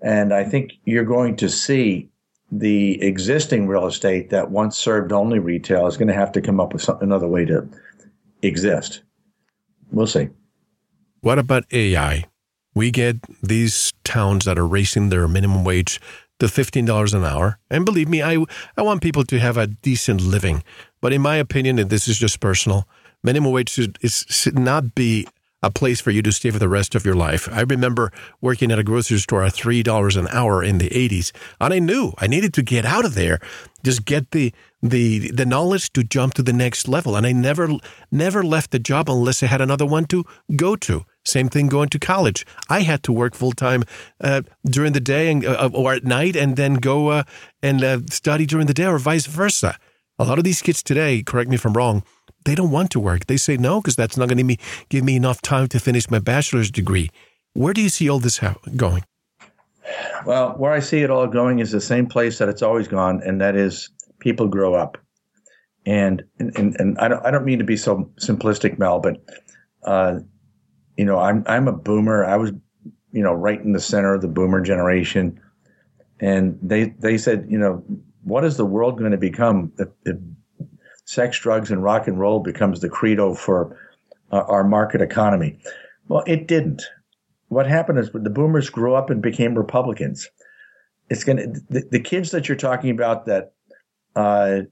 And I think you're going to see the existing real estate that once served only retail is going to have to come up with some, another way to exist. We'll see. What about AI? We get these towns that are raising their minimum wage to $15 an hour. And believe me, I, I want people to have a decent living. But in my opinion, and this is just personal, minimum wage should, is, should not be a place for you to stay for the rest of your life. I remember working at a grocery store at $3 an hour in the 80s, and I knew I needed to get out of there, just get the the the knowledge to jump to the next level, and I never never left the job unless I had another one to go to. Same thing going to college. I had to work full time uh, during the day and, uh, or at night, and then go uh, and uh, study during the day, or vice versa. A lot of these kids today, correct me if I'm wrong, they don't want to work. They say no because that's not going to give me enough time to finish my bachelor's degree. Where do you see all this going? Well, where I see it all going is the same place that it's always gone, and that is people grow up. And and, and I don't I don't mean to be so simplistic, Mel, but uh, you know I'm I'm a boomer. I was you know right in the center of the boomer generation, and they they said you know what is the world going to become if, if sex, drugs, and rock and roll becomes the credo for uh, our market economy? Well, it didn't. What happened is the boomers grew up and became Republicans. It's going to the, the kids that you're talking about that uh,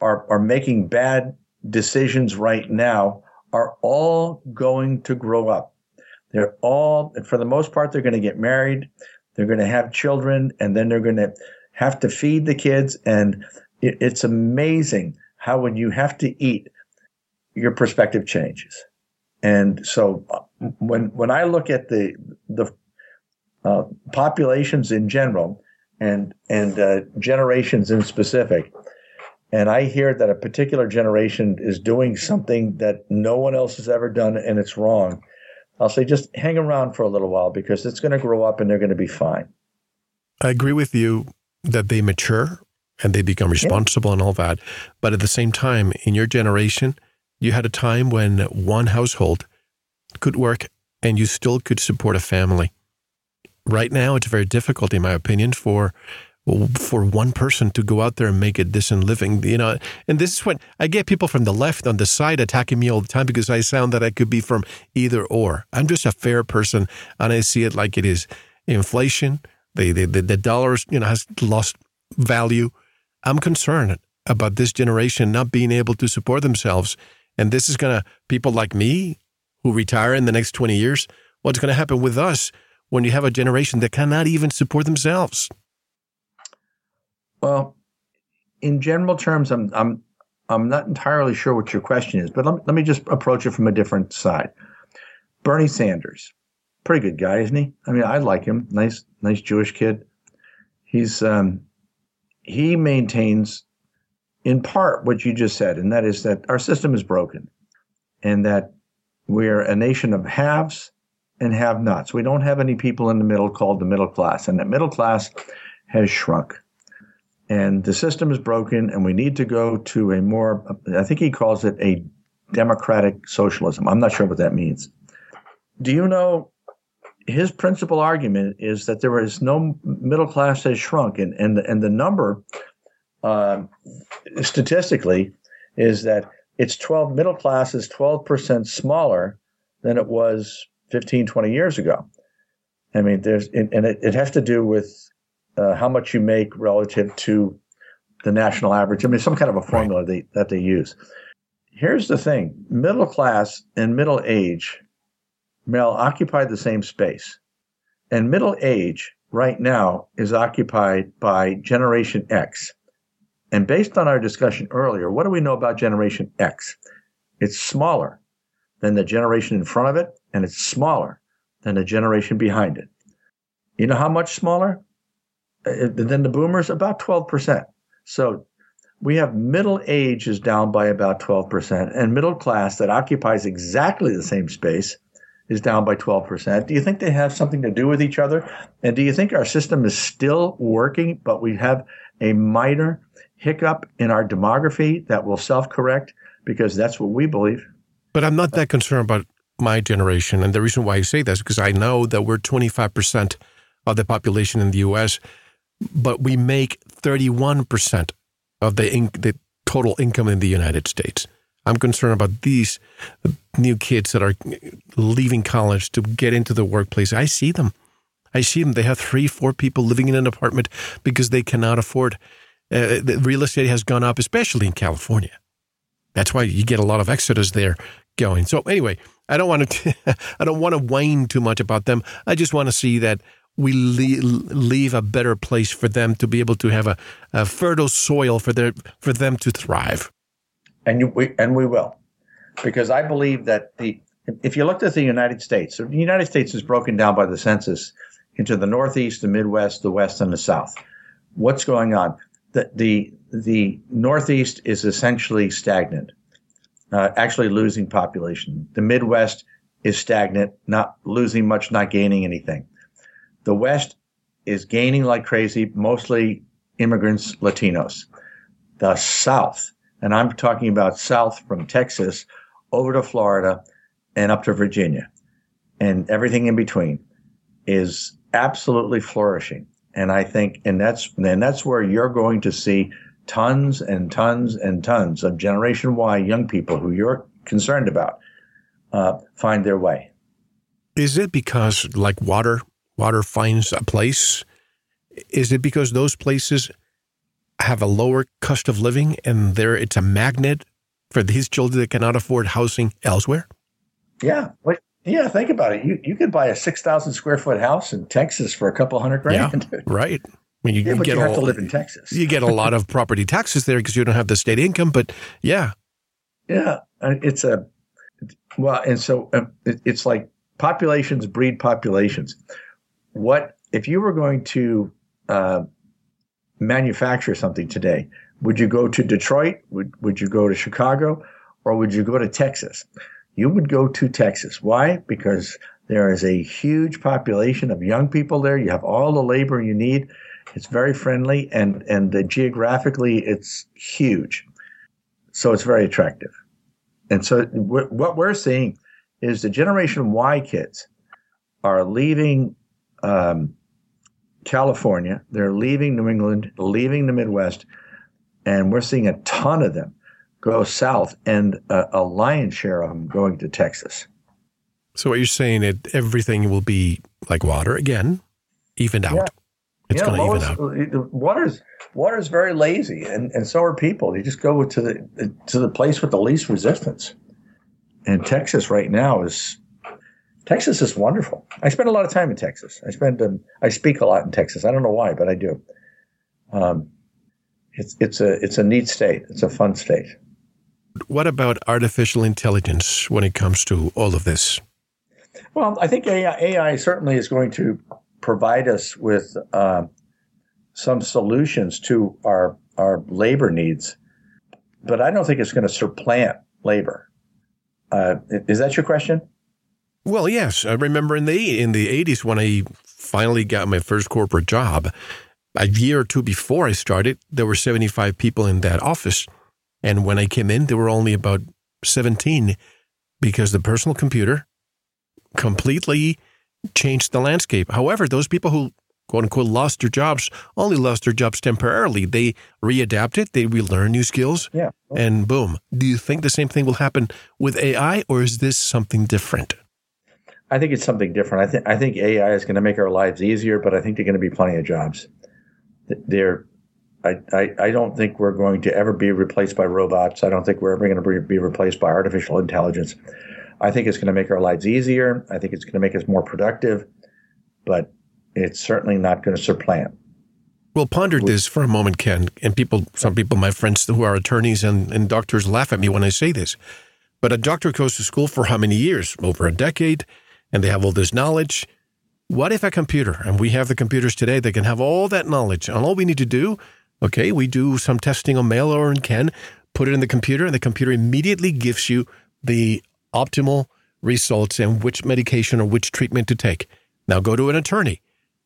are are making bad decisions right now are all going to grow up. They're all, for the most part, they're going to get married. They're going to have children, and then they're going to have to feed the kids. And it, it's amazing how when you have to eat, your perspective changes. And so uh, when when I look at the the uh, populations in general and and uh, generations in specific, and I hear that a particular generation is doing something that no one else has ever done and it's wrong, I'll say just hang around for a little while because it's going to grow up and they're going to be fine. I agree with you that they mature and they become responsible yeah. and all that. But at the same time, in your generation, you had a time when one household could work and you still could support a family. Right now, it's very difficult, in my opinion, for for one person to go out there and make a decent living, you know. And this is what I get people from the left on the side attacking me all the time because I sound that I could be from either or. I'm just a fair person, and I see it like it is. Inflation, the the the, the dollars, you know, has lost value. I'm concerned about this generation not being able to support themselves, and this is gonna people like me who retire in the next 20 years. What's going to happen with us when you have a generation that cannot even support themselves? Well, in general terms, I'm I'm I'm not entirely sure what your question is, but let, let me just approach it from a different side. Bernie Sanders, pretty good guy, isn't he? I mean, I like him. Nice, nice Jewish kid. He's um, he maintains, in part, what you just said, and that is that our system is broken, and that we're a nation of haves and have nots. We don't have any people in the middle called the middle class, and that middle class has shrunk. And the system is broken, and we need to go to a more, I think he calls it a democratic socialism. I'm not sure what that means. Do you know his principal argument is that there is no middle class has shrunk, and and and the number uh, statistically is that it's 12 middle class is 12 percent smaller than it was 15, 20 years ago. I mean, there's, and it, it has to do with uh, how much you make relative to the national average. I mean, some kind of a formula right. they, that they use. Here's the thing middle class and middle age male occupy the same space. And middle age right now is occupied by Generation X. And based on our discussion earlier, what do we know about Generation X? It's smaller than the generation in front of it, and it's smaller than the generation behind it. You know how much smaller uh, than the boomers? About 12%. So we have middle age is down by about 12%, and middle class that occupies exactly the same space is down by 12%. Do you think they have something to do with each other? And do you think our system is still working, but we have a minor hiccup in our demography that will self correct? Because that's what we believe. But I'm not that concerned about my generation. And the reason why I say that is because I know that we're 25% of the population in the US, but we make 31% of the, in, the total income in the United States. I'm concerned about these new kids that are leaving college to get into the workplace. I see them. I see them. They have three, four people living in an apartment because they cannot afford. Uh, the real estate has gone up, especially in California. That's why you get a lot of exodus there going. So anyway, I don't want to [LAUGHS] I don't want to whine too much about them. I just want to see that we leave a better place for them to be able to have a, a fertile soil for their for them to thrive. And you, we and we will, because I believe that the if you looked at the United States, the United States is broken down by the census into the Northeast, the Midwest, the West, and the South. What's going on? The the the Northeast is essentially stagnant uh, actually losing population. The Midwest is stagnant, not losing much, not gaining anything. The West is gaining like crazy, mostly immigrants, Latinos. The South, and I'm talking about South from Texas over to Florida and up to Virginia and everything in between is absolutely flourishing. And I think, and that's, and that's where you're going to see tons and tons and tons of Generation Y young people who you're concerned about uh, find their way. Is it because, like water, water finds a place? Is it because those places have a lower cost of living and there it's a magnet for these children that cannot afford housing elsewhere? Yeah. yeah, think about it. You you could buy a six thousand square foot house in Texas for a couple hundred grand. Yeah, right. I mean, you, yeah, you get you have to live in Texas. you get a lot of [LAUGHS] property taxes there because you don't have the state income. But yeah, yeah, it's a Well, and so um, it's like populations breed populations. What if you were going to uh, manufacture something today? Would you go to Detroit? Would Would you go to Chicago, or would you go to Texas? You would go to Texas. Why? Because there is a huge population of young people there. You have all the labor you need. It's very friendly, and and uh, geographically, it's huge. So it's very attractive. And so what we're seeing is the Generation Y kids are leaving um, California, they're leaving New England, leaving the Midwest, and we're seeing a ton of them go south, and a, a lion's share of them going to Texas. So what you're saying is everything will be like water again, evened out. Yeah. It's yeah, going to even out. Water's water's very lazy, and, and so are people. You just go to the to the place with the least resistance. And Texas right now is Texas is wonderful. I spend a lot of time in Texas. I spend um, I speak a lot in Texas. I don't know why, but I do. Um, it's it's a it's a neat state. It's a fun state. What about artificial intelligence when it comes to all of this? Well, I think AI, AI certainly is going to provide us with uh, some solutions to our our labor needs, but I don't think it's going to supplant labor. Uh, is that your question? Well, yes. I remember in the in the eighties when I finally got my first corporate job. A year or two before I started, there were seventy five people in that office, and when I came in, there were only about seventeen, because the personal computer completely changed the landscape. However, those people who quote unquote lost their jobs only lost their jobs temporarily. They readapted, they relearn new skills, yeah. and boom. Do you think the same thing will happen with AI, or is this something different? I think it's something different. I think I think AI is going to make our lives easier, but I think there're going to be plenty of jobs. There, I, I, I don't think we're going to ever be replaced by robots. I don't think we're ever going to be replaced by artificial intelligence. I think it's going to make our lives easier. I think it's going to make us more productive, but it's certainly not going to supplant. Well, ponder this for a moment, Ken. And people, some people, my friends who are attorneys and, and doctors laugh at me when I say this. But a doctor goes to school for how many years? Over a decade, and they have all this knowledge. What if a computer, and we have the computers today that can have all that knowledge, and all we need to do, okay, we do some testing on Mel or on Ken, put it in the computer, and the computer immediately gives you the optimal results and which medication or which treatment to take. Now go to an attorney.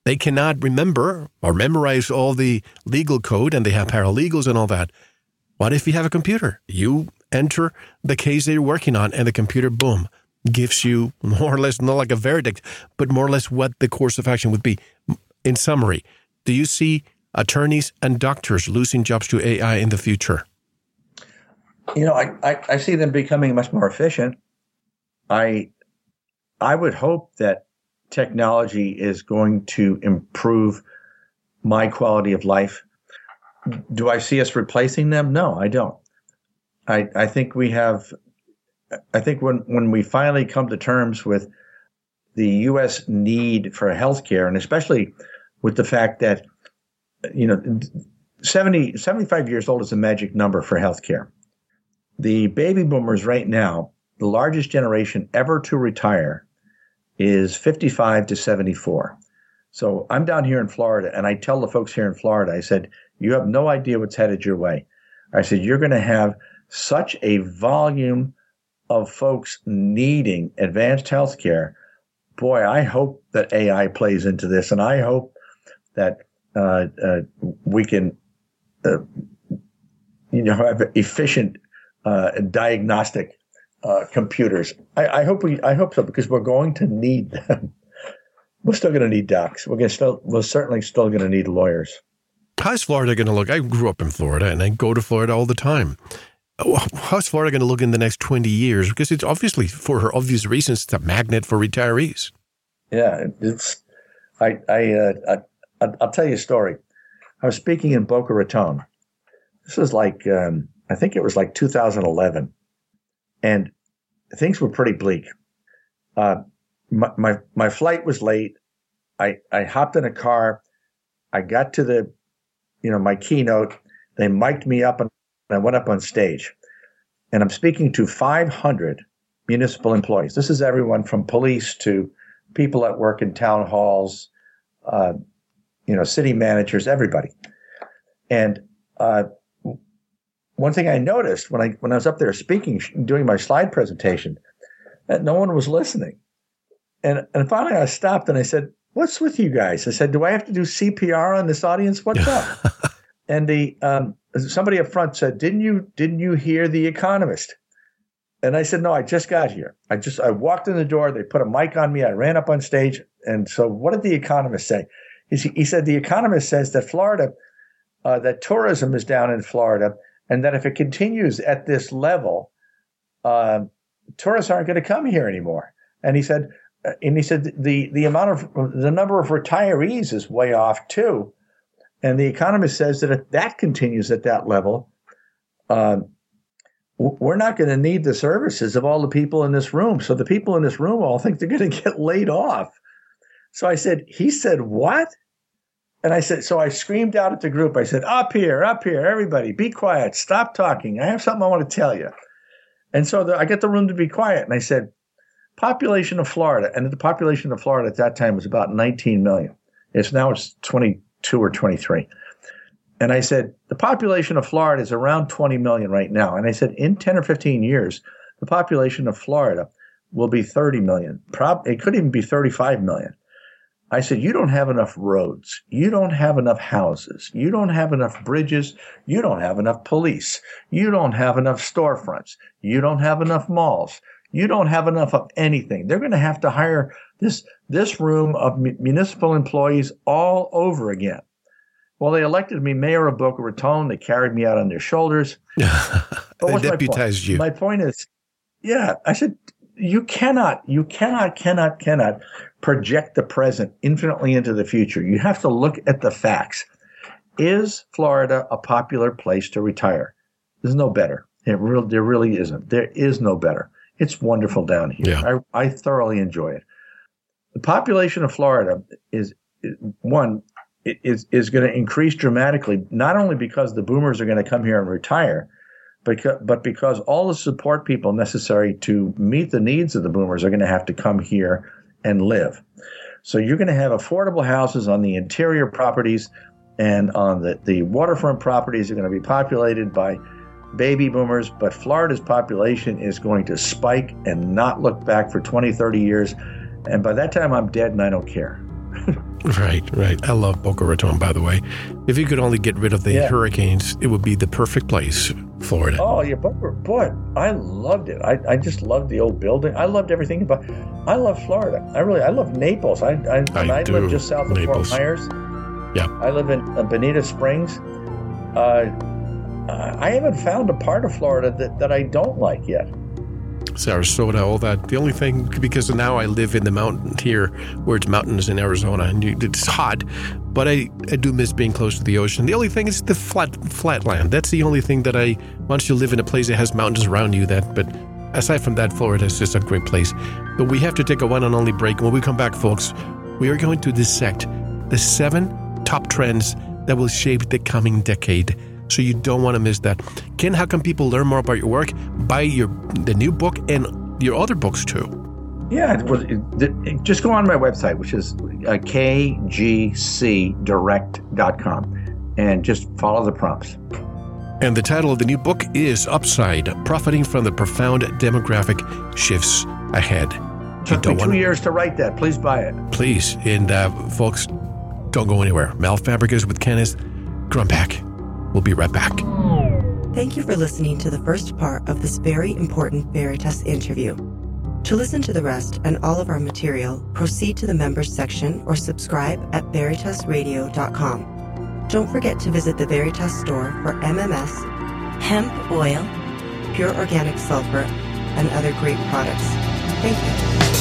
They cannot remember or memorize all the legal code and they have paralegals and all that. What if you have a computer? You enter the case that you're working on and the computer, boom, gives you more or less, not like a verdict, but more or less what the course of action would be. In summary, do you see attorneys and doctors losing jobs to AI in the future? You know, I, I, I see them becoming much more efficient. I I would hope that technology is going to improve my quality of life. Do I see us replacing them? No, I don't. I I think we have I think when when we finally come to terms with the US need for healthcare and especially with the fact that you know 70 75 years old is a magic number for healthcare. The baby boomers right now the largest generation ever to retire is 55 to 74. So I'm down here in Florida, and I tell the folks here in Florida, I said, you have no idea what's headed your way. I said, you're going to have such a volume of folks needing advanced health care. Boy, I hope that AI plays into this, and I hope that uh, uh, we can, uh, you know, have efficient uh, diagnostic uh, computers. I, I, hope we. I hope so because we're going to need them. we're still going to need docs. We're going to still. We're certainly still going to need lawyers. How's Florida going to look? I grew up in Florida and I go to Florida all the time. How's Florida going to look in the next 20 years? Because it's obviously, for her obvious reasons, it's a magnet for retirees. Yeah, it's. I I, uh, I will tell you a story. I was speaking in Boca Raton. This was like um, I think it was like 2011, and things were pretty bleak. Uh, my, my, my flight was late. I I hopped in a car. I got to the, you know, my keynote. They mic'd me up and I went up on stage, and I'm speaking to 500 municipal employees. This is everyone from police to people that work in town halls, uh, you know, city managers, everybody. And uh, one thing I noticed when I when I was up there speaking, doing my slide presentation, that no one was listening. And and finally, I stopped and I said, "What's with you guys?" I said, "Do I have to do CPR on this audience? What's up?" [LAUGHS] and the um, somebody up front said, "Didn't you didn't you hear the Economist?" And I said, "No, I just got here. I just I walked in the door. They put a mic on me. I ran up on stage. And so, what did the Economist say?" He, he said, "The Economist says that Florida, uh, that tourism is down in Florida, and that if it continues at this level, uh, tourists aren't going to come here anymore." And he said, uh, and he said the the amount of the number of retirees is way off too. And the economist says that if that continues at that level, uh, we're not going to need the services of all the people in this room. So the people in this room all think they're going [LAUGHS] to get laid off. So I said, he said, what? And I said, so I screamed out at the group. I said, up here, up here, everybody, be quiet, stop talking. I have something I want to tell you. And so the, I get the room to be quiet. And I said, population of Florida, and the population of Florida at that time was about 19 million. It's now it's 22 or 23. And I said, the population of Florida is around 20 million right now. And I said, in 10 or 15 years, the population of Florida will be 30 million. Prob- it could even be 35 million. I said, you don't have enough roads. You don't have enough houses. You don't have enough bridges. You don't have enough police. You don't have enough storefronts. You don't have enough malls. You don't have enough of anything. They're going to have to hire this this room of municipal employees all over again. Well, they elected me mayor of Boca Raton. They carried me out on their shoulders. [LAUGHS] they deputized my you. My point is, yeah, I said you cannot, you cannot, cannot, cannot project the present infinitely into the future. You have to look at the facts. Is Florida a popular place to retire? There's no better. It real, there really isn't. There is no better. It's wonderful down here. Yeah. I, I thoroughly enjoy it. The population of Florida is, one is is going to increase dramatically, not only because the boomers are going to come here and retire, but but because all the support people necessary to meet the needs of the boomers are going to have to come here and live. So you're going to have affordable houses on the interior properties and on the, the waterfront properties are going to be populated by baby boomers, but Florida's population is going to spike and not look back for 20, 30 years. And by that time, I'm dead and I don't care. [LAUGHS] right, right. I love Boca Raton, by the way. If you could only get rid of the yeah. hurricanes, it would be the perfect place, Florida. Oh, yeah, Boca, boy, I loved it. I, I just loved the old building. I loved everything about. I love Florida. I really, I love Naples. I, I, I, I live just south of Naples. Fort Myers. Yeah, I live in uh, Bonita Springs. Uh, I haven't found a part of Florida that, that I don't like yet. Sarasota, all that. The only thing, because now I live in the mountain here, where it's mountains in Arizona, and it's hot, but I, I do miss being close to the ocean. The only thing is the flat flat land. That's the only thing that I, once you live in a place that has mountains around you, that, but aside from that, Florida is just a great place. But we have to take a one and only break. When we come back, folks, we are going to dissect the seven top trends that will shape the coming decade. So you don't want to miss that. Ken, how can people learn more about your work? Buy your the new book and your other books too. Yeah, well, just go on my website, which is uh, kgcdirect.com, and just follow the prompts. And the title of the new book is Upside Profiting from the Profound Demographic Shifts Ahead. Took me two years to write that. Please buy it. Please. And uh, folks, don't go anywhere. Mel Fabregas with Kenneth Gronbach. We'll be right back. Thank you for listening to the first part of this very important Veritas interview. To listen to the rest and all of our material, proceed to the members section or subscribe at veritasradio.com. Don't forget to visit the Veritas store for MMS, hemp oil, pure organic sulfur, and other great products. Thank you.